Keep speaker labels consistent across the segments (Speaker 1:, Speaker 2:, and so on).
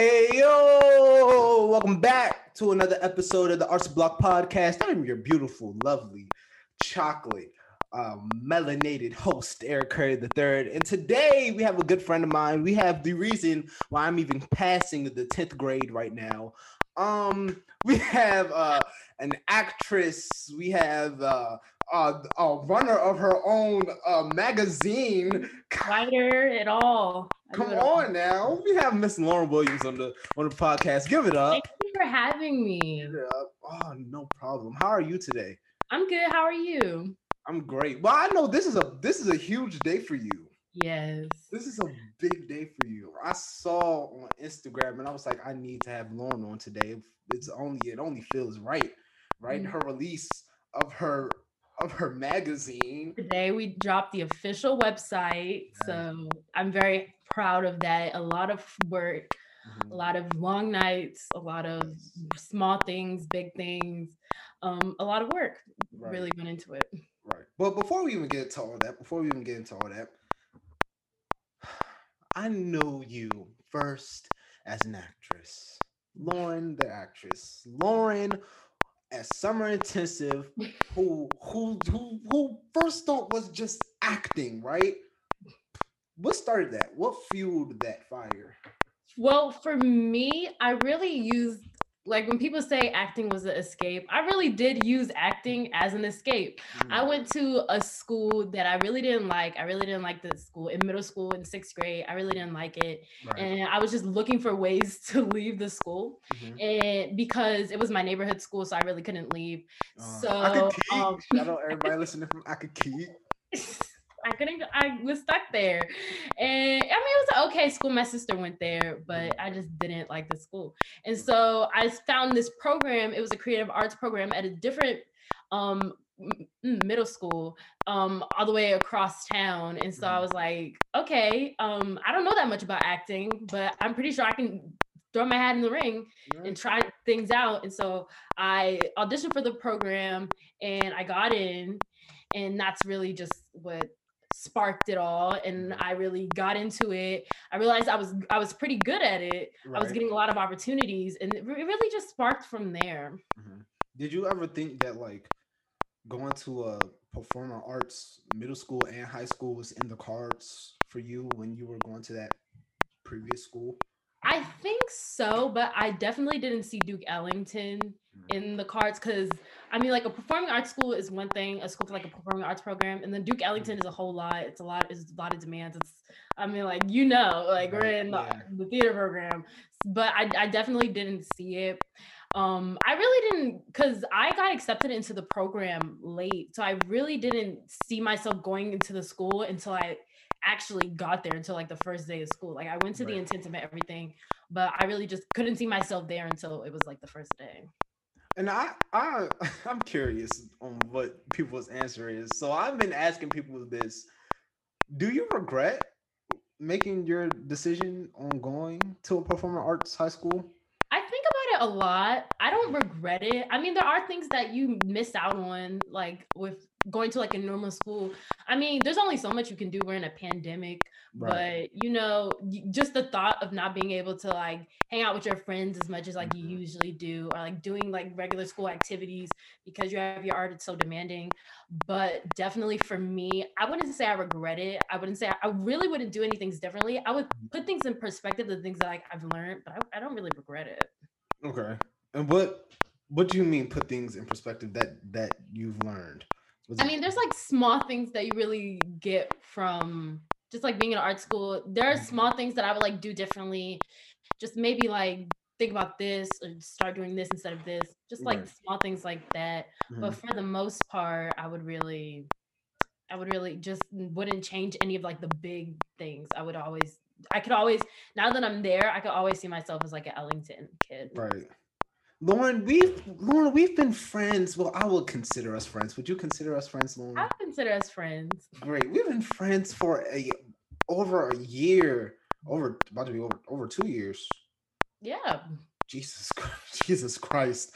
Speaker 1: Hey yo, welcome back to another episode of the Arts Block Podcast. I'm your beautiful, lovely, chocolate, um, melanated host, Eric Curry III. And today we have a good friend of mine. We have the reason why I'm even passing the 10th grade right now. Um, we have uh an actress, we have uh uh, a runner of her own uh, magazine.
Speaker 2: Writer at all.
Speaker 1: Come on now. We have Miss Lauren Williams on the on the podcast. Give it up.
Speaker 2: Thank you for having me.
Speaker 1: Give it up. Oh, no problem. How are you today?
Speaker 2: I'm good. How are you?
Speaker 1: I'm great. Well, I know this is a this is a huge day for you.
Speaker 2: Yes.
Speaker 1: This is a big day for you. I saw on Instagram and I was like, I need to have Lauren on today. It's only it only feels right, right? Mm-hmm. Her release of her of her magazine.
Speaker 2: Today we dropped the official website. So I'm very proud of that. A lot of work, mm-hmm. a lot of long nights, a lot of small things, big things, um, a lot of work right. really went into it.
Speaker 1: Right. But before we even get to all that, before we even get into all that, I know you first as an actress. Lauren, the actress. Lauren as summer intensive who who who who first thought was just acting, right? What started that? What fueled that fire?
Speaker 2: Well, for me, I really used like when people say acting was an escape, I really did use acting as an escape. Mm. I went to a school that I really didn't like. I really didn't like the school in middle school in sixth grade. I really didn't like it. Right. And I was just looking for ways to leave the school. Mm-hmm. And because it was my neighborhood school, so I really couldn't leave. Uh, so I could
Speaker 1: keep. Um, shout out everybody listening from I could keep.
Speaker 2: I couldn't. I was stuck there, and I mean it was an okay school. My sister went there, but I just didn't like the school, and so I found this program. It was a creative arts program at a different um middle school um all the way across town and so i mm-hmm. was like okay um i don't know that much about acting but i'm pretty sure i can throw my hat in the ring and try things out and so i auditioned for the program and i got in and that's really just what sparked it all and mm-hmm. I really got into it. I realized I was I was pretty good at it. Right. I was getting a lot of opportunities and it really just sparked from there.
Speaker 1: Mm-hmm. Did you ever think that like going to a performing arts middle school and high school was in the cards for you when you were going to that previous school?
Speaker 2: I think so, but I definitely didn't see Duke Ellington mm. in the cards because I mean, like a performing arts school is one thing, a school for like a performing arts program, and then Duke Ellington is a whole lot. It's a lot, it's a lot of demands. It's, I mean, like you know, like we're in the, yeah. the theater program, but I, I definitely didn't see it. Um, I really didn't because I got accepted into the program late, so I really didn't see myself going into the school until I actually got there until like the first day of school. Like I went to right. the intensive and everything, but I really just couldn't see myself there until it was like the first day.
Speaker 1: And I, I, I'm curious on what people's answer is. So I've been asking people this: Do you regret making your decision on going to a performing arts high school?
Speaker 2: I think about it a lot. I don't regret it. I mean, there are things that you miss out on, like with going to like a normal school. I mean, there's only so much you can do. We're in a pandemic, right. but you know, just the thought of not being able to like hang out with your friends as much as like you mm-hmm. usually do, or like doing like regular school activities because you have your art, it's so demanding. But definitely for me, I wouldn't say I regret it. I wouldn't say I, really wouldn't do anything differently. I would mm-hmm. put things in perspective, the things that like I've learned, but I, I don't really regret it.
Speaker 1: Okay. And what what do you mean put things in perspective that that you've learned?
Speaker 2: I mean, there's like small things that you really get from just like being in art school. There are small things that I would like do differently. Just maybe like think about this or start doing this instead of this. Just like right. small things like that. Mm-hmm. But for the most part, I would really I would really just wouldn't change any of like the big things. I would always I could always now that I'm there, I could always see myself as like an Ellington kid.
Speaker 1: Right. Lauren, we've Lauren, we've been friends. Well, I will consider us friends. Would you consider us friends, Lauren?
Speaker 2: I consider us friends.
Speaker 1: Great. We've been friends for a over a year, over about to be over over two years.
Speaker 2: Yeah.
Speaker 1: Jesus, Jesus Christ,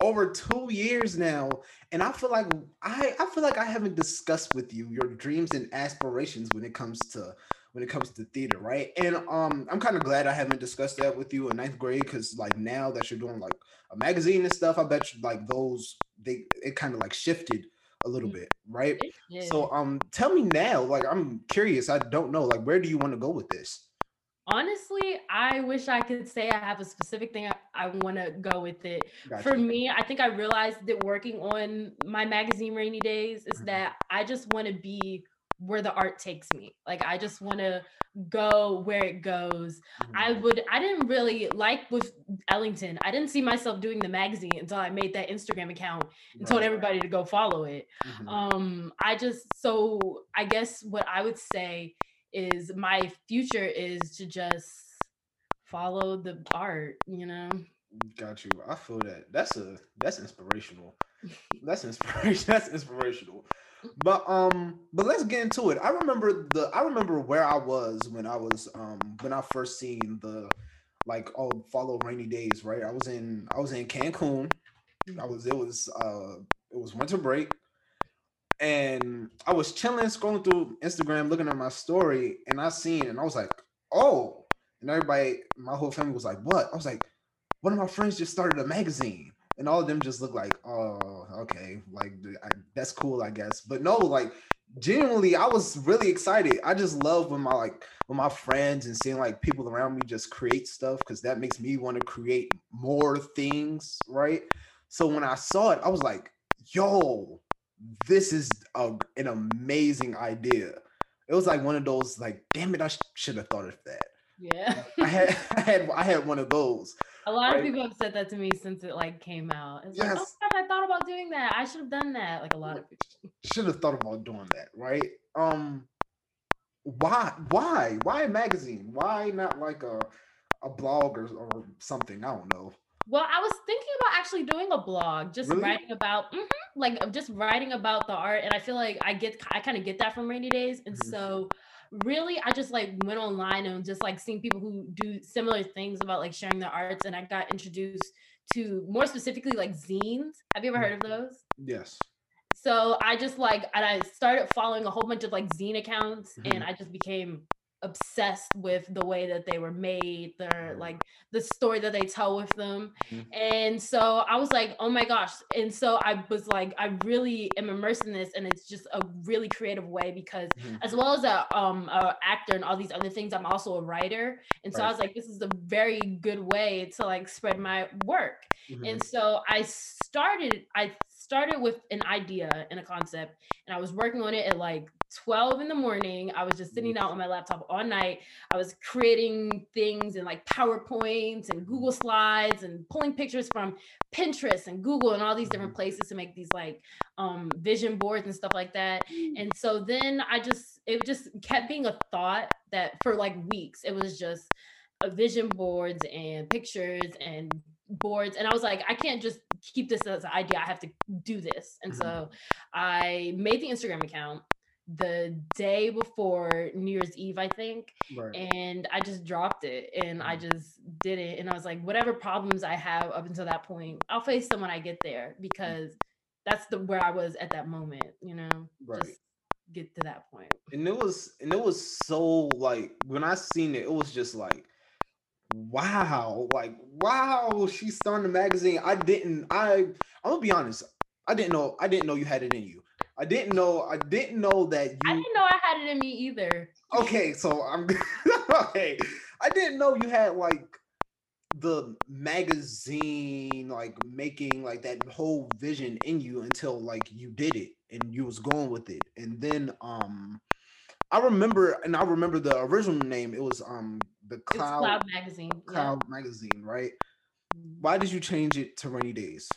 Speaker 1: over two years now, and I feel like I I feel like I haven't discussed with you your dreams and aspirations when it comes to when it comes to theater, right? And um, I'm kind of glad I haven't discussed that with you in ninth grade because like now that you're doing like a magazine and stuff, I bet you like those they it kind of like shifted a little bit, right? So um, tell me now, like I'm curious. I don't know, like where do you want to go with this?
Speaker 2: Honestly, I wish I could say I have a specific thing I, I want to go with it.
Speaker 1: Gotcha.
Speaker 2: For me, I think I realized that working on my magazine Rainy Days is
Speaker 1: Mhm.
Speaker 2: that I just want to be where the art takes me. Like I just want to go where it goes.
Speaker 1: Mhm.
Speaker 2: I would I didn't really like with Ellington. I didn't see myself doing the magazine until I made that Instagram account and told everybody to go follow it.
Speaker 1: Mhm.
Speaker 2: Um I just so I guess what I would say is my future is to just follow the art, you know.
Speaker 1: Got you. I feel that. That's a that's inspirational. That's inspiration. That's inspirational. But um, but let's get into it. I remember the I remember where I was when I was um when I first seen the like oh follow rainy days, right? I was in I was in Cancun. I was it was uh it was winter break. And I was chilling, scrolling through Instagram, looking at my story, and I seen and I was like, oh, and everybody, my whole family was like, what? I was like, one of my friends just started a magazine and all of them just look like oh okay like I, that's cool i guess. But no like genuinely i was really excited. I just love when my like when my friends and seeing like people around me just create stuff because that makes me want to create more things right? So when i saw it i was like yo this is a, an amazing idea. It was like one of those like damn it i sh- should have thought of that.
Speaker 2: Yeah.
Speaker 1: i had i had i had one of those
Speaker 2: A lot
Speaker 1: Right.
Speaker 2: of people have said that to me since it like came out. It's like, oh
Speaker 1: Yes.
Speaker 2: God, I thought about doing that. I should have done that. Like a lot of people.
Speaker 1: should have thought about doing that, right? Um, why, why, why a magazine? Why not like a a blog or, or something? I don't know.
Speaker 2: Well, I was thinking about actually doing a blog, just
Speaker 1: Really?
Speaker 2: writing about, mhm, like just writing about the art, and I feel like I get, I kind of get that from Rainy Days, and
Speaker 1: Mhm.
Speaker 2: so really, I just like went online and just like seeing people who do similar things about like sharing their arts, and I got introduced to more specifically like zines. Have you ever heard of those?
Speaker 1: Yes.
Speaker 2: So I just like, and I started following a whole bunch of like zine accounts, and
Speaker 1: Mhm.
Speaker 2: I just became obsessed with the way that they were made, their
Speaker 1: Mhm.
Speaker 2: like the story that they tell with them.
Speaker 1: Mhm.
Speaker 2: And so I was like, oh my gosh. And so I was like, I really am immersed in this, and it's just a really creative way because
Speaker 1: Mhm.
Speaker 2: as well as a um a actor and all these other things, I'm also a writer. And so I was like, this is a very good way to like spread my work.
Speaker 1: Mhm.
Speaker 2: And so I started, I started with an idea and a concept, and I was working on it at like 12 in the morning. I was just sitting out on my laptop all night. I was creating things in like PowerPoints and Google Slides and pulling pictures from Pinterest and Google and all these different places to make these like um vision boards and stuff like that. And so then I just it just kept being a thought that for like weeks it was just uh, vision boards and pictures and boards and I was like I can't just keep this as an idea I have to do this. And so I made the Instagram account the day before New Year's Eve I think
Speaker 1: right.
Speaker 2: and I just dropped it and I mm. just did it and I was like whatever problems I have up until that point I'll face them when I get there mm. because that's the where I was at that moment you know
Speaker 1: Right.
Speaker 2: just get to that point
Speaker 1: and it was and it was so like when I seen it, it was just like wow, like wow, she's starting a magazine. I didn't I I'm gonna be honest, I didn't know I didn't know you had it in you. I didn't know I didn't know that You...
Speaker 2: I didn't know I had it in me either
Speaker 1: okay, so I'm okay. I didn't know you had like the magazine like making like that whole vision in you until like you did it and you was going with it and then um i remember and i remember the original name it was um the cloud
Speaker 2: Cloud magazine yeah.
Speaker 1: cloud magazine right
Speaker 2: Mm.
Speaker 1: why did you change it to rainy days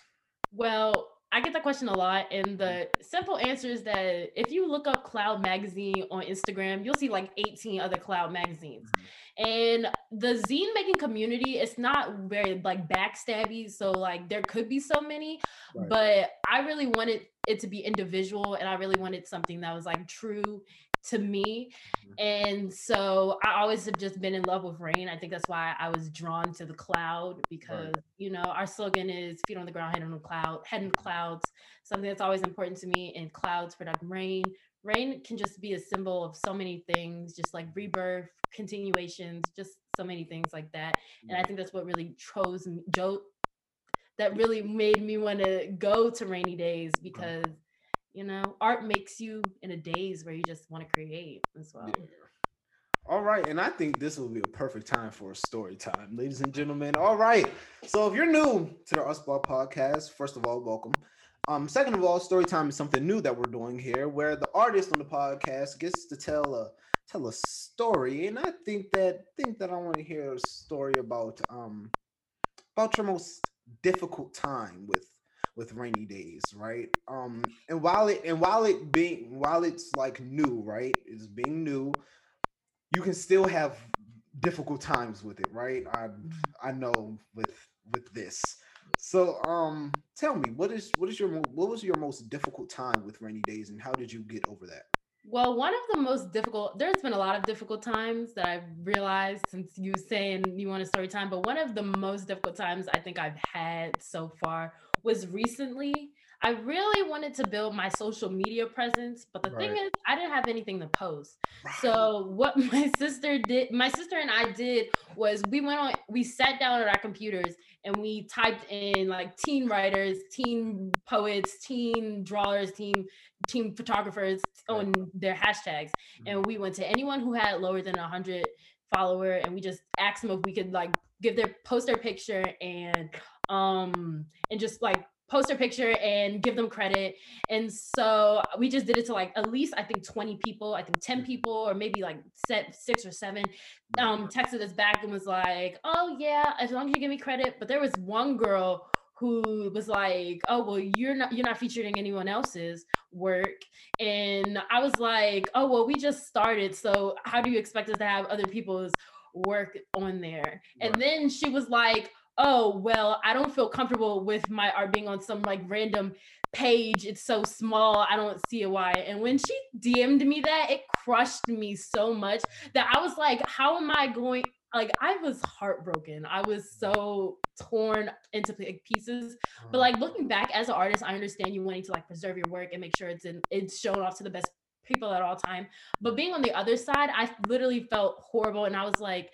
Speaker 2: Well, I get that question a lot, and the mm-hmm. simple answer is that if you look up Cloud Magazine on Instagram, you'll see like 18 other Cloud magazines. Mm-hmm. And the zine making community, it's not very like backstabby, so like there could be so many,
Speaker 1: Right.
Speaker 2: but I really wanted it to be individual, and I really wanted something that was like true to me. Mm-hmm. And so I always have just been in love with rain. I think that's why I was drawn to the cloud because you know our slogan is feet on the ground, head on the cloud, head in the mm-hmm. clouds. Something that's always important to me. And clouds product rain, rain can just be a symbol of so many things, just like rebirth, continuations, just so many things like that. And I think that's what really chose me, Joe, that really made me want to go to rainy days because you know art makes you in a daze where you just want to create as well. Yeah.
Speaker 1: All right, and I think this will be a perfect time for a story time, ladies and gentlemen. All right, so if you're new to the Block podcast, first of all, welcome. Um, second of all, story time is something new that we're doing here, where the artist on the podcast gets to tell a tell a story, and I think that think that I want to hear a story about um about your most difficult time with with rainy days, right? Um, and while it and while it being while it's like new, right? It's being new, you can still have difficult times with it, right? I I know with with this. So um tell me what is what is your what was your most difficult time with rainy days and how did you get over that?
Speaker 2: Well, one of the most difficult, there's been a lot of difficult times that I've realized since you saying you want a story time, but one of the most difficult times I think I've had so far was recently. I really wanted to build my social media presence, but the right. thing is, I didn't have anything to post. Right. So what my sister did, my sister and I did was we went on, we sat down at our computers and we typed in like teen writers, teen poets, teen drawers, teen teen photographers on their hashtags, mm-hmm. and we went to anyone who had lower than a hundred follower, and we just asked them if we could like give their post their picture and um and just like post their picture and give them credit. And so we just did it to like at least I think 20 people, I think 10 people, or maybe like set six or seven, um, texted us back and was like, oh yeah, as long as you give me credit. But there was one girl who was like, "Oh, well, you're not you're not featuring anyone else's work." And I was like, "Oh, well, we just started, so how do you expect us to have other people's work on there?" Right. And then she was like, oh well i don't feel comfortable with my art being on some like random page. It's so small. I don't see why. And when she dm'd me that it crushed me so much that i was like how am i going like i was heartbroken. I was so torn into like, pieces. But mm. like looking back as an artist i understand you wanting to like preserve your work and make sure it's in it's shown off to the best people at all time. But being on the other side i literally felt horrible and i was like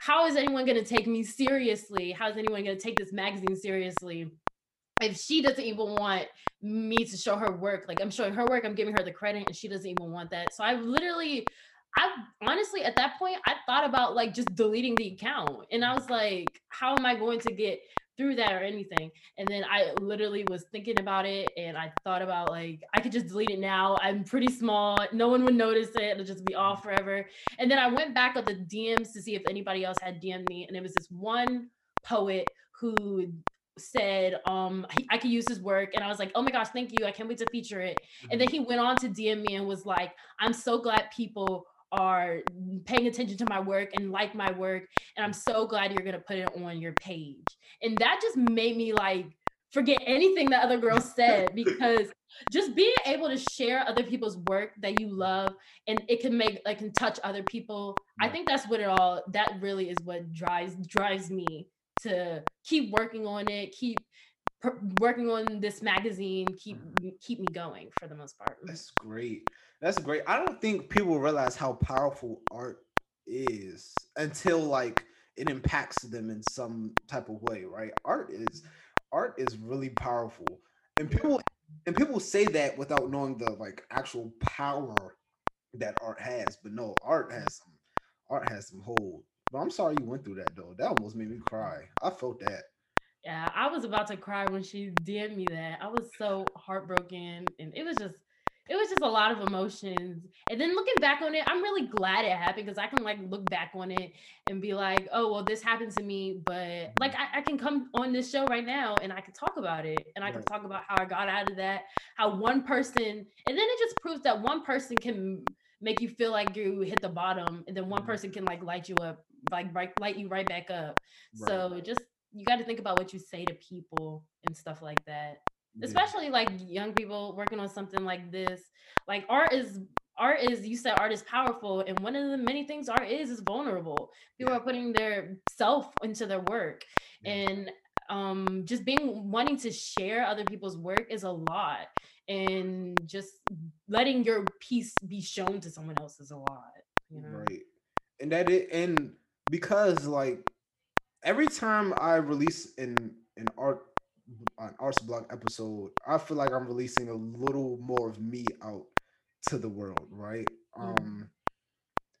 Speaker 2: how is anyone going to take me seriously? How is anyone going to take this magazine seriously? If she doesn't even want me to show her work, like I'm showing her work, I'm giving her the credit, and she doesn't even want that. So I literally, I honestly, at that point, I thought about like just deleting the account. And I was like, how am I going to get through that or anything. And then I literally was thinking about it and I thought about like I could just delete it now. I'm pretty small. No one would notice it. It'll just be off forever. And then I went back on the DMs to see if anybody else had DM'd me. And it was this one poet who said um I could use his work and I was like, "Oh my gosh, thank you. I can't wait to feature it." And then he went on to DM me and was like, "I'm so glad people are paying attention to my work and like my work and i'm so glad you're going to put it on your page. And that just made me like forget anything that other girls said because just being able to share other people's work that you love and it can make like can touch other people i think that's what it all that really is what drives drives me to keep working on it keep working on this magazine keep mm-hmm. keep me going for the most part.
Speaker 1: That's great that's great. I don't think people realize how powerful art is until like it impacts them in some type of way, right? Art is art is really powerful. And people and people say that without knowing the like actual power that art has. But no, art has some art has some hold. But I'm sorry you went through that though. That almost made me cry. I felt that.
Speaker 2: Yeah, I was about to cry when she did me that. I was so heartbroken and it was just it was just a lot of emotions. And then looking back on it, I'm really glad it happened because I can like look back on it and be like, oh, well, this happened to me. But like, I, I can come on this show right now and I can talk about it. And I can talk about how I got out of that, how one person, and then it just proves that one person can make you feel like you hit the bottom. And then one mm-hmm. person can like light you up, like right, light you right back up. Right. So just, you got to think about what you say to people and stuff like that especially like young people working on something like this. Like art is art is you said art is powerful and one of the many things art is is vulnerable. People yeah. are putting their self into their work yeah. and um just being wanting to share other people's work is a lot and just letting your piece be shown to someone else is a lot you know?
Speaker 1: Right. And that it and because like every time i release an an art an arts block episode i feel like i'm releasing a little more of me out to the world right?
Speaker 2: Mm.
Speaker 1: um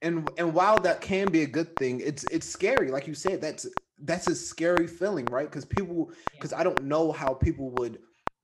Speaker 1: and and while that can be a good thing it's it's scary like you said that's that's a scary feeling right? Because people because i don't know how people would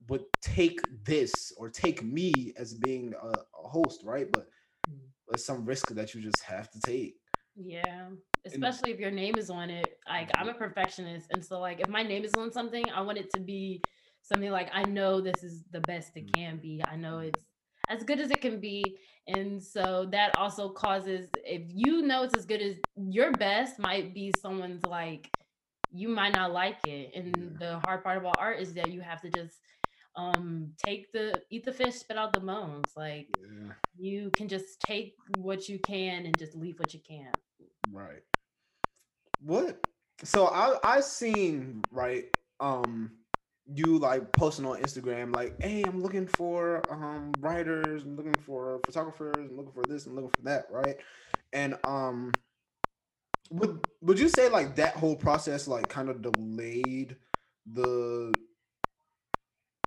Speaker 1: would take this or take me as being a, a host right? But
Speaker 2: Mm.
Speaker 1: it's some risk that you just have to take.
Speaker 2: Yeah, especially if your name is on it. Like I'm a perfectionist, and so like if my name is on something, I want it to be something like I know this is the best it
Speaker 1: Mm.
Speaker 2: can be. I know it's as good as it can be, and so that also causes if you know it's as good as your best might be someone's like you might not like it, and
Speaker 1: Yeah.
Speaker 2: the hard part about art is that you have to just um take the eat the fish spit out the bones like
Speaker 1: yeah
Speaker 2: you can just take what you can and just leave what you can't
Speaker 1: Right. What? So I I seen right um you like posting on Instagram like, hey, I'm looking for um writers, I'm looking for photographers, I'm looking for this, I'm looking for that, right? And um would would you say like that whole process like kind of delayed the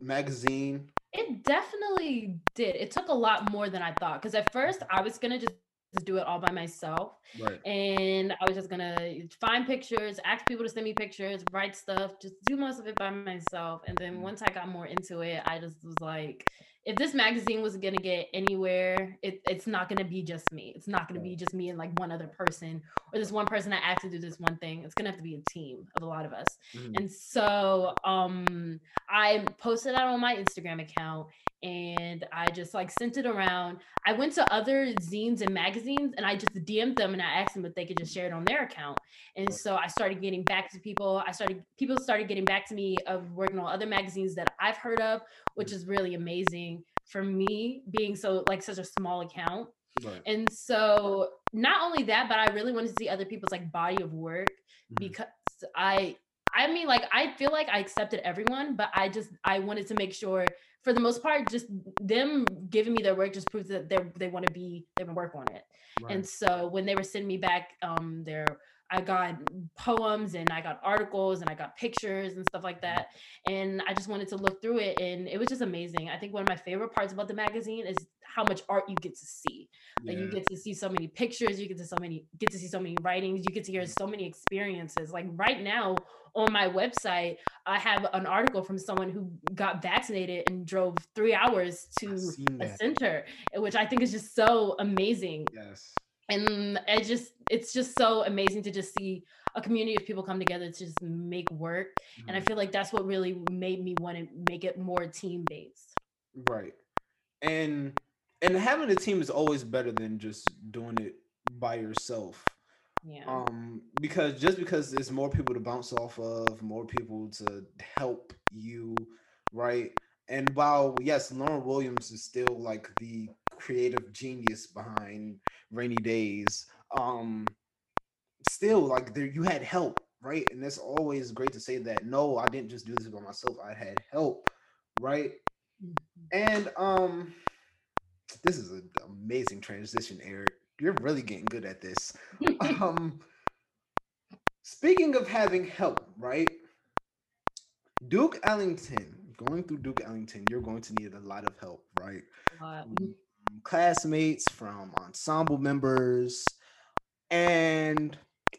Speaker 1: magazine?
Speaker 2: It definitely did. It took a lot more than I thought. Because at first I was gonna just just do it all by myself.
Speaker 1: Right.
Speaker 2: And I was just gonna find pictures, ask people to send me pictures, write stuff, just do most of it by myself. And then
Speaker 1: Mhm.
Speaker 2: once I got more into it, I just was like, if this magazine was gonna get anywhere, it, it's not gonna be just me. It's not gonna be just me and like one other person or this one person that asked to do this one thing. It's gonna have to be a team of a lot of us.
Speaker 1: Mhm.
Speaker 2: And so um I posted that on my Instagram account and I just like sent it around. I went to other zines and magazines and I just DM'd them and I asked them if they could just share it on their account. And so I started getting back to people. I started people started getting back to me of working on other magazines that I've heard of, which is really amazing for me being so like such a small account.
Speaker 1: Right.
Speaker 2: And so not only that, but I really wanted to see other people's like body of work
Speaker 1: Mhm.
Speaker 2: because I I mean like I feel like I accepted everyone, but I just I wanted to make sure for the most part just them giving me their work just proves that they they want to be they want to work on it.
Speaker 1: Right.
Speaker 2: And so when they were sending me back um their I got poems and I got articles and I got pictures and stuff like that. And I just wanted to look through it and it was just amazing. I think one of my favorite parts about the magazine is how much art you get to see. Like you get to see so many pictures, you get to so many get to see so many writings, you get to hear so many experiences. Like right now on my website, I have an article from someone who got vaccinated and drove three hours to a center, which I think is just so amazing.
Speaker 1: Yes.
Speaker 2: And it just it's just so amazing to just see a community of people come together to just make work. And I
Speaker 1: Mhm.
Speaker 2: feel like that's what really made me want to make it more team based.
Speaker 1: Right. And and having a team is always better than just doing it by yourself.
Speaker 2: Yeah.
Speaker 1: Um because just because there's more people to bounce off of, more people to help you, right? And while yes, Lauren Williams is still like the creative genius behind Rainy Days, um still like there you had help, right? And it's always great to say that no, I didn't just do this by myself. I had help, right?
Speaker 2: Mhm.
Speaker 1: And um this is an amazing transition, Eric. You're really getting good at this. um speaking of having help, right? Duke Ellington, going through Duke Ellington, you're going to need a lot of help, right? From um, classmates, from ensemble members, and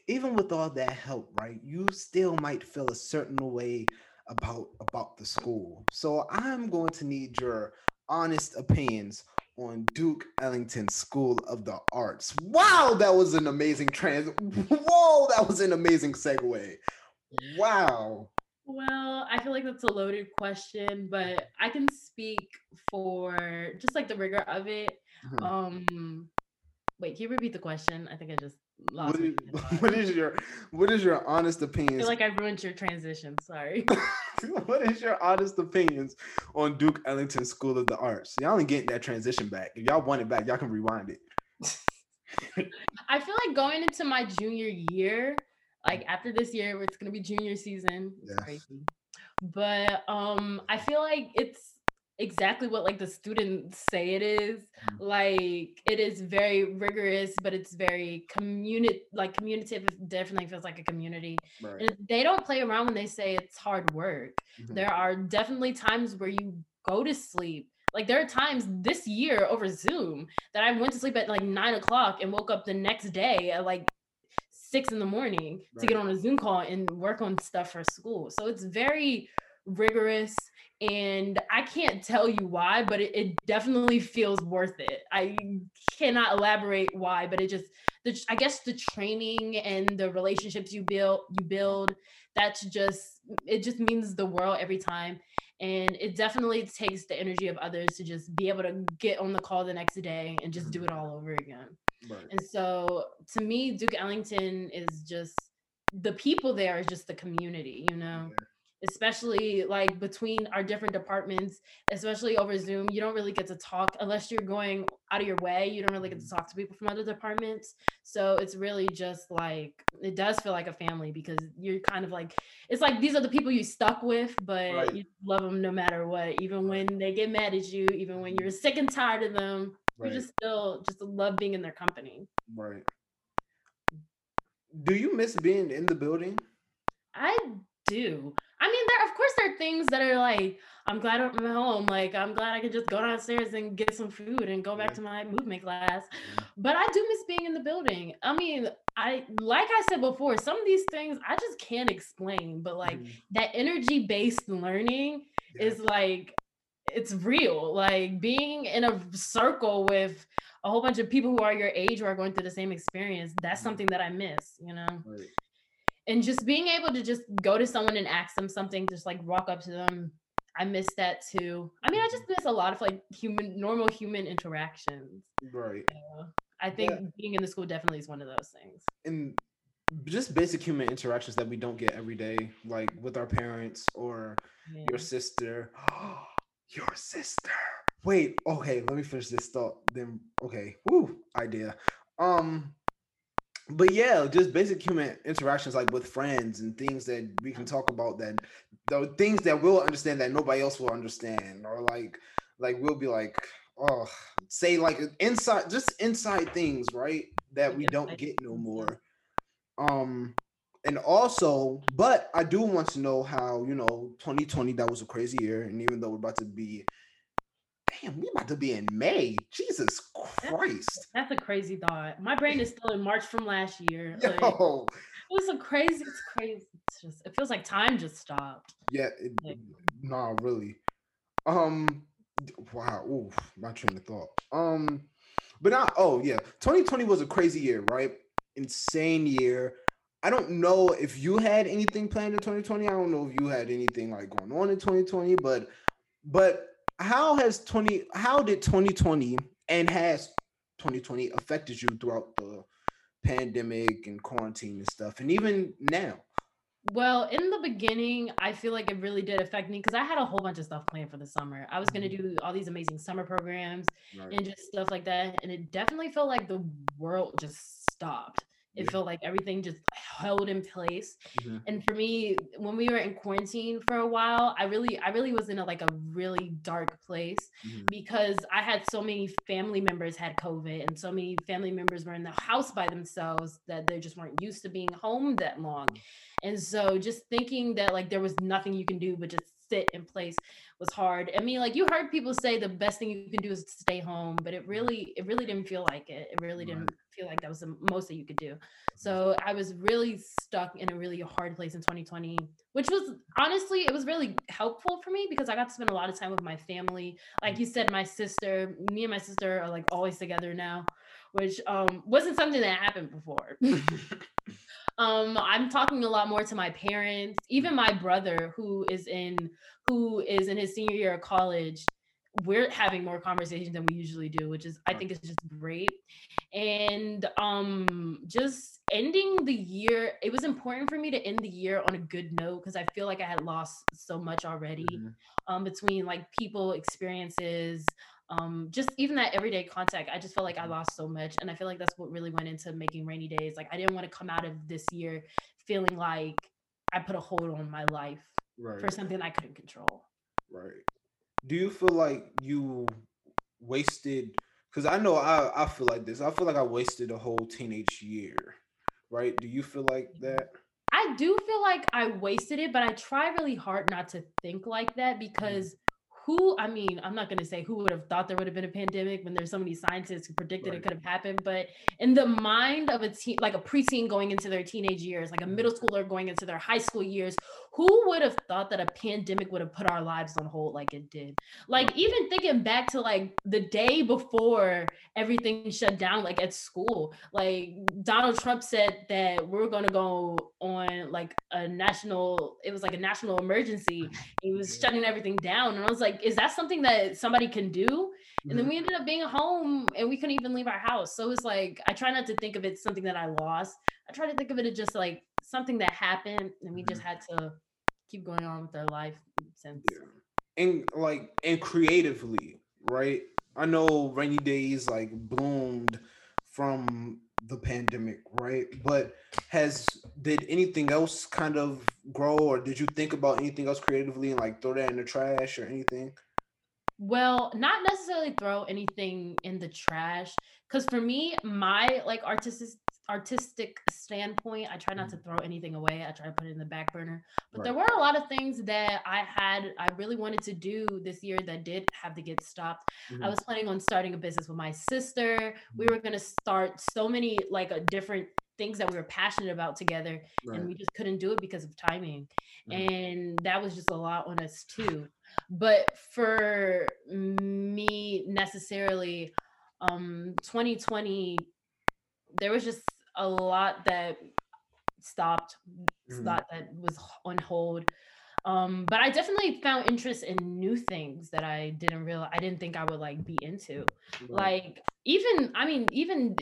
Speaker 1: even with all that help, right? You still might feel a certain way about about the school. So I'm going to need your honest opinions on Duke Ellington School of the Arts. Wow, that was an amazing trans. Whoa, that was an amazing segue. Wow.
Speaker 2: Well, I feel like that's a loaded question, but I can speak for just like the rigor of it.
Speaker 1: Mhm.
Speaker 2: Um, wait, can you repeat the question? I think I just lost.
Speaker 1: What is,
Speaker 2: train of thought.
Speaker 1: what is your what is your honest
Speaker 2: opinion?
Speaker 1: I
Speaker 2: feel like I ruined your transition. Sorry.
Speaker 1: what is your honest opinions on Duke Ellington School of the Arts? Y'all ain't getting that transition back. If y'all want it back, y'all can rewind it.
Speaker 2: I feel like going into my junior year, Like after this year, it's gonna be junior season. It's
Speaker 1: Yes.
Speaker 2: crazy. But um, I feel like it's exactly what like the students say it is.
Speaker 1: Mhm.
Speaker 2: Like it is very rigorous, but it's very community like communicative. It definitely feels like a community.
Speaker 1: Right.
Speaker 2: And they don't play around when they say it's hard work.
Speaker 1: Mhm.
Speaker 2: There are definitely times where you go to sleep. Like there are times this year over Zoom that I went to sleep at like nine o'clock and woke up the next day at like six in the morning to get on a Zoom call and work on stuff for school. So it's very rigorous and I can't tell you why, but it, it definitely feels worth it. I cannot elaborate why, but it just the I guess the training and the relationships you build you build that's just it just means the world every time and it definitely takes the energy of others to just be able to get on the call the next day and just do mm-hmm. it all over again
Speaker 1: Right.
Speaker 2: and so to me duke ellington is just the people there is just the community you know? Especially like between our different departments especially over zoom you don't really get to talk unless you're going out of your way you don't really get to mm-hmm. talk to people from other departments. So it's really just like it does feel like a family because you're kind of like it's like these are the people you stuck with but
Speaker 1: Right.
Speaker 2: you love them no matter what even when they get mad at you even when you're mm-hmm. sick and tired of them
Speaker 1: Right.
Speaker 2: you just still just love being in their company
Speaker 1: Right. Do you miss being in the building?
Speaker 2: I do. I mean, there of course there are things that are like, I'm glad I'm at home. Like I'm glad I can just go downstairs and get some food and go back
Speaker 1: Yeah.
Speaker 2: to my movement class.
Speaker 1: Yeah.
Speaker 2: But I do miss being in the building. I mean, I like I said before, some of these things I just can't explain, but like
Speaker 1: Mhm.
Speaker 2: that energy based learning
Speaker 1: Yeah.
Speaker 2: is like it's real. Like being in a circle with a whole bunch of people who are your age who are going through the same experience, that's
Speaker 1: Mhm.
Speaker 2: something that I miss, you know?
Speaker 1: Right.
Speaker 2: and just being able to just go to someone and ask them something just like walk up to them i miss that too i mean i just miss a lot of like human normal human interactions
Speaker 1: Right.
Speaker 2: you know? i think
Speaker 1: Yeah.
Speaker 2: being in the school definitely is one of those things
Speaker 1: and just basic human interactions that we don't get every day, like with our parents or
Speaker 2: Yeah.
Speaker 1: your sister. Your sister. Wait, okay, let me finish this thought. Then okay, woo, idea. Um, but yeah, just basic human interactions like with friends and things that we can talk about that the things that we'll understand that nobody else will understand, or like like we'll be like, oh, say like inside just inside things, right? That we don't get no more. Um and also, but I do want to know how, you know, 2020 that was a crazy year. And even though we're about to be damn, we're about to be in May. Jesus Christ.
Speaker 2: that's a crazy thought my brain is still in march from last year like, it was a crazy it's crazy it's just it feels like time just stopped
Speaker 1: Yeah, it,
Speaker 2: Like-
Speaker 1: nah, really. Um wow, ooh, my train of thought. Um, but not oh yeah, 2020 was a crazy year, right? Insane year. I don't know if you had anything planned in 2020. I don't know if you had anything like going on in 2020, but but how has 20 how did 2020 and has 2020 affected you throughout the pandemic and quarantine and stuff and even now?
Speaker 2: Well, in the beginning, I feel like it really did affect me because I had a whole bunch of stuff planned for the summer. I was going to mm-hmm. do all these amazing summer programs
Speaker 1: Right.
Speaker 2: and just stuff like that. And it definitely felt like the world just stopped. It
Speaker 1: Yeah.
Speaker 2: felt like everything just held in place.
Speaker 1: Mhm.
Speaker 2: And for me, when we were in quarantine for a while, I really, I really was in a, like a really dark place
Speaker 1: Mhm.
Speaker 2: because I had so many family members had COVID and so many family members were in the house by themselves that they just weren't used to being home that long. And so just thinking that like there was nothing you can do but just sit in place was hard. I mean, like you heard people say the best thing you can do is stay home, but it mm-hmm. really, it really didn't feel like it. It really didn't feel like that was the most that you could do. Mm-hmm. So I was really stuck in a really hard place in 2020, which was honestly, it was really helpful for me because I got to spend a lot of time with my family. Like mm-hmm. you said, my sister, me and my sister are like always together now, which um wasn't something that happened before. um i'm talking a lot more to my parents even my brother who is in who is in his senior year of college we're having more conversations than we usually do which is i think is just great and um just ending the year it was important for me to end the year on a good note because i feel like i had lost so much already
Speaker 1: Mhm.
Speaker 2: um, between like people experiences um, just even that everyday contact. I just felt like I mm-hmm. lost so much, and I feel like that's what really went into making rainy days. Like I didn't want to come out of this year feeling like I put a hold on my life
Speaker 1: Right.
Speaker 2: for something I couldn't control.
Speaker 1: Right. Do you feel like you wasted? Because I know I I feel like this. I feel like I wasted a whole teenage year. Right. Do you feel like mm-hmm. that?
Speaker 2: I do feel like I wasted it, but I try really hard not to think like that mm-hmm. because who, I mean, I'm not going to say who would have thought there would have been a pandemic when there's so many scientists who predicted
Speaker 1: Right.
Speaker 2: it could have happened. But in the mind of a teen, like a preteen going into their teenage years, like a mm-hmm. middle schooler going into their high school years, who would have thought that a pandemic would have put our lives on hold like it did? Like, even thinking back to like the day before everything shut down, like at school, like Donald Trump said that we're going to go on like a national, it was like a national emergency. He was shutting everything down. And I was like, is that something that somebody can do? And then
Speaker 1: Mhm.
Speaker 2: we ended up being home and we couldn't even leave our house. So it's like, I try not to think of it something that I lost. I try to think of it as just like something that happened and we just had to keep going on with our life since.
Speaker 1: Yeah. And like and creatively, right? I know rainy days like bloomed from the pandemic, right? But has did anything else kind of grow or did you think about anything else creatively and like throw that in the trash or anything?
Speaker 2: Well, not necessarily throw anything in the trash. Cause for me, my like artistic artistic standpoint, I try not to throw anything away. I try to put it in the back burner. But there were a lot of things that I had I really wanted to do this year that did have to get stopped. I
Speaker 1: Mhm.
Speaker 2: was planning on starting a business with my sister. We were gonna start so many like a different things that we were passionate about together
Speaker 1: Right.
Speaker 2: and we just couldn't do it because of timing and that was just a lot on us too but for me necessarily um 2020 there was just a lot that stopped
Speaker 1: Mhm.
Speaker 2: a lot that was on hold um but i definitely found interest in new things that i didn't realize i didn't think i would like be into.
Speaker 1: Right.
Speaker 2: like even i mean even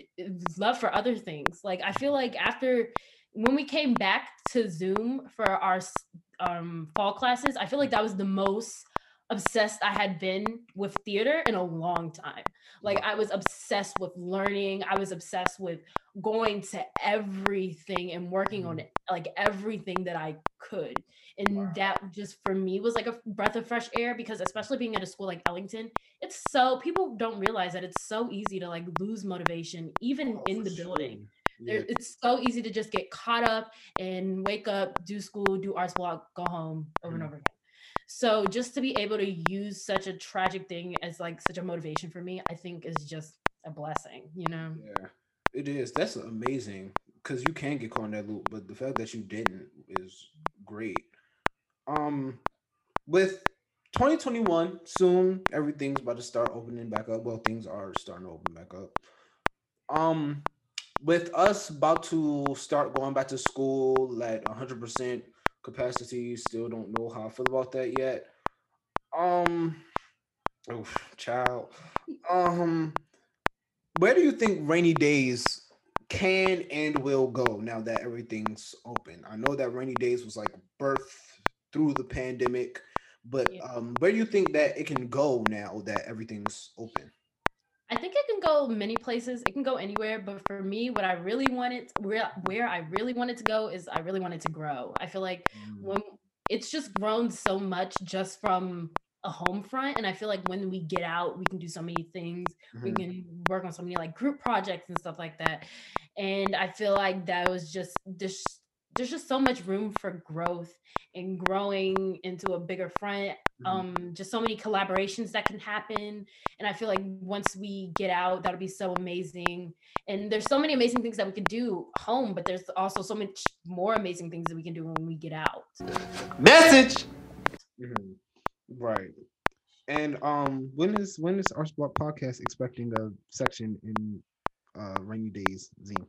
Speaker 2: love for other things. Like i feel like after when we came back to zoom for our um fall classes i feel like that was the most obsessed i had been with theater in a long time. Like i was obsessed with learning. I was obsessed with going to everything and working on
Speaker 1: Mhm.
Speaker 2: it like everything that i could and
Speaker 1: Wow.
Speaker 2: that just for me was like a breath of fresh air because especially being at a school like ellington it's so people don't realize that it's so easy to like lose motivation even
Speaker 1: Oh,
Speaker 2: in the building
Speaker 1: sure.
Speaker 2: there,
Speaker 1: Yeah.
Speaker 2: it's so easy to just get caught up and wake up, do school, do arts block, go home over and
Speaker 1: Mhm.
Speaker 2: over again. So just to be able to use such a tragic thing as like such a motivation for me, I think is just a blessing, you know?
Speaker 1: Yeah, it is. That's amazing because you can get caught in that loop, but the fact that you didn't is great. Um, with 2021 soon, everything's about to start opening back up. Well, things are starting to open back up. Um, with us about to start going back to school at 100% capacity, still don't know how I feel about that yet. Um, oh, child. Um, where do you think rainy days can and will go now that everything's open? I know that rainy days was like birth through the pandemic, but
Speaker 2: Yeah.
Speaker 1: um, where do you think that it can go now that everything's open?
Speaker 2: I think it can go many places. It can go anywhere, but for me, what I really wanted, where where I really wanted to go is I really wanted to grow. I feel like when it's just grown so much just from a home front, and I feel like when we get out, we can do so many things. We
Speaker 1: Mhm.
Speaker 2: can work on so many like group projects and stuff like that. And I feel like that was just there's there's just so much room for growth and growing into a bigger front
Speaker 1: Mhm.
Speaker 2: um just so many collaborations that can happen and i feel like once we get out that'll be so amazing and there's so many amazing things that we can do home but there's also so much more amazing things that we can do when we get out
Speaker 3: Message.
Speaker 1: Mhm. Right. And um, when is when is Arts Block Podcast expecting a section in uh rainy days, Zine?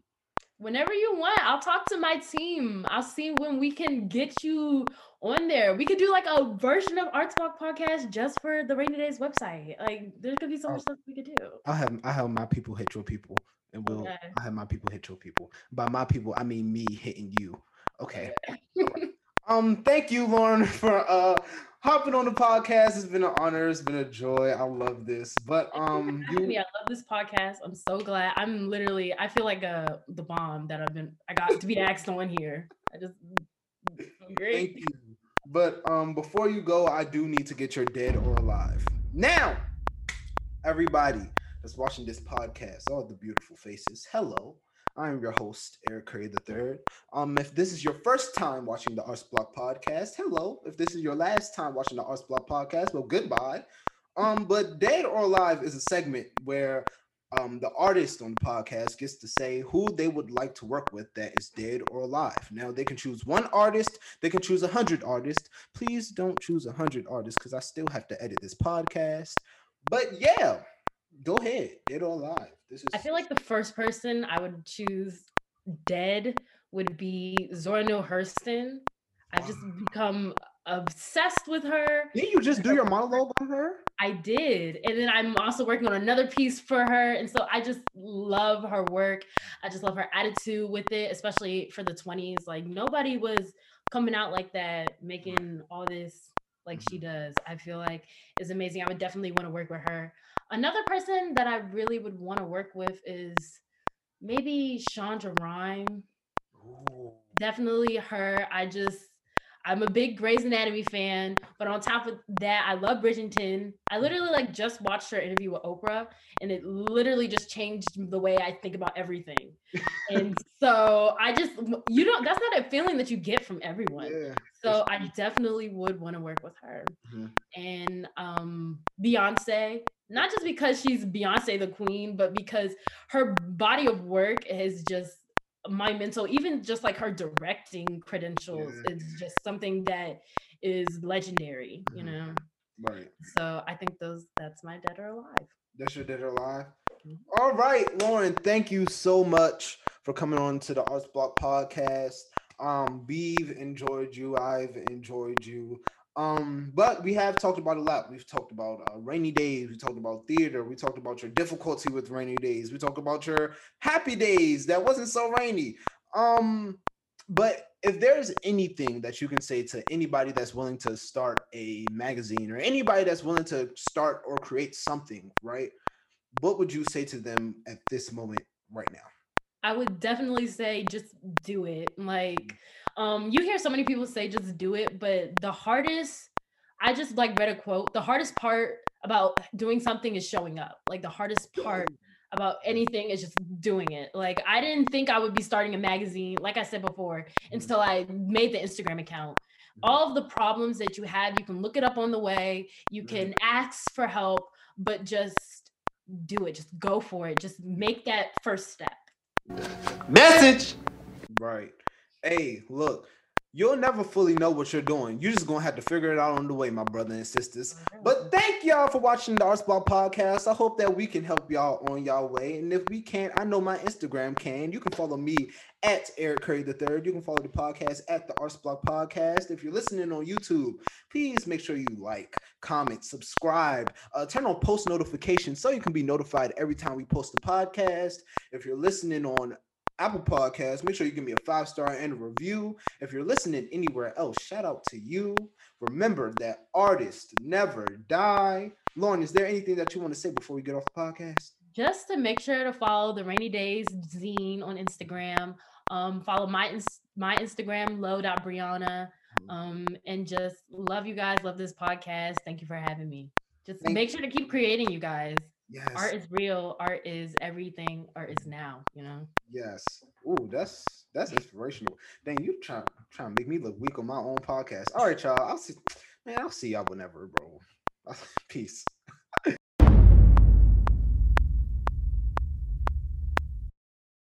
Speaker 2: Whenever you want i'll talk to my team i'll see when we can get you on there we could do like a version of arts Block podcast just for the rainy days website like there could be so oh. much
Speaker 1: Oh.
Speaker 2: stuff we could do
Speaker 1: I'll have I have my people hit your people, and we'll
Speaker 2: Okay.
Speaker 1: I have my people hit your people. By my people, I mean me hitting you. Okay. Um, thank you, Lauren, for uh hopping on the podcast. It's been an honor. It's been a joy. I love this. But um,
Speaker 2: you, me. I love this podcast. I'm so glad. I'm literally. I feel like uh the bomb that I've been. I got to be asked on here. I just.
Speaker 1: Great. Thank you. But um, before you go, I do need to get your dead or alive. Now, everybody that's watching this podcast, all the beautiful faces, hello. I'm your host, Eric Curry III. Um, if this is your first time watching the Arts Block podcast, hello. If this is your last time watching the Arts Block podcast, well, goodbye. Um, but Dead or Alive is a segment where um, the artist on the podcast gets to say who they would like to work with that is dead or alive. Now they can choose one artist, they can choose a hundred artists. Please don't choose a hundred artists because I still have to edit this podcast. But yeah, go ahead, dead or alive.
Speaker 2: This is. I feel like the first person I would choose dead would be Zora Neale Hurston. I've just become obsessed with her.
Speaker 1: Did you just do your monologue on her?
Speaker 2: I did. And then I'm also working on another piece for her. And so I just love her work. I just love her attitude with it, especially for the 20s. Like nobody was coming out like that, making all this like she mm-hmm. does. I feel like is amazing. I would definitely want to work with her. Another person that I really would want to work with is maybe Rhimes. Ooh. Definitely her. I just I'm a big Grey's Anatomy fan, but on top of that, I love Bridgerton. I literally like just watched her interview with Oprah, and it literally just changed the way I think about everything. and so I just you know that's not a feeling that you get from everyone. Yeah, so I definitely would want to work with her. Mm-hmm. And um Beyonce, not just because she's Beyonce the queen, but because her body of work is just my mental, even just like her directing credentials yeah. is just something that is legendary, you mm-hmm. know. Right. So I think those that's my dead or alive.
Speaker 1: That's your dead or alive. Mm-hmm. All right, Lauren. Thank you so much for coming on to the Arts Block podcast. Um, Beeve enjoyed you. I've enjoyed you. Um, but we have talked about a lot. We've talked about uh, rainy days. We talked about theater. We talked about your difficulty with rainy days. We talked about your happy days that wasn't so rainy. Um, but if there's anything that you can say to anybody that's willing to start a magazine or anybody that's willing to start or create something, right? What would you say to them at this moment right now?
Speaker 2: I would definitely say just do it. Like, um, you hear so many people say just do it, but the hardest, I just like read a quote. The hardest part about doing something is showing up. Like the hardest part about anything is just doing it. Like I didn't think I would be starting a magazine, like I said before, mm-hmm. until I made the Instagram account. Mm-hmm. All of the problems that you have, you can look it up on the way. You mm-hmm. can ask for help, but just do it. Just go for it. Just make that first step.
Speaker 1: Message. Right. Hey, look, you'll never fully know what you're doing. You're just gonna have to figure it out on the way, my brother and sisters. But thank y'all for watching the Arts Block podcast. I hope that we can help y'all on y'all way. And if we can't, I know my Instagram can. You can follow me at Eric Curry the Third. You can follow the podcast at the Arts Block Podcast. If you're listening on YouTube, please make sure you like, comment, subscribe, uh, turn on post notifications so you can be notified every time we post a podcast. If you're listening on Apple Podcasts, make sure you give me a five star and a review. If you're listening anywhere else, shout out to you. Remember that artists never die. Lauren, is there anything that you want to say before we get off the podcast?
Speaker 2: Just to make sure to follow the Rainy Days Zine on Instagram. Um, follow my my Instagram, low.brianna. Mm-hmm. Um, and just love you guys. Love this podcast. Thank you for having me. Just Thank make sure to keep creating, you guys. Yes. Art is real. Art is everything. Art is now. You know.
Speaker 1: Yes. Ooh, that's that's inspirational. Dang, you trying trying to make me look weak on my own podcast. All right, y'all. I'll see. Man, I'll see y'all whenever, bro. Peace.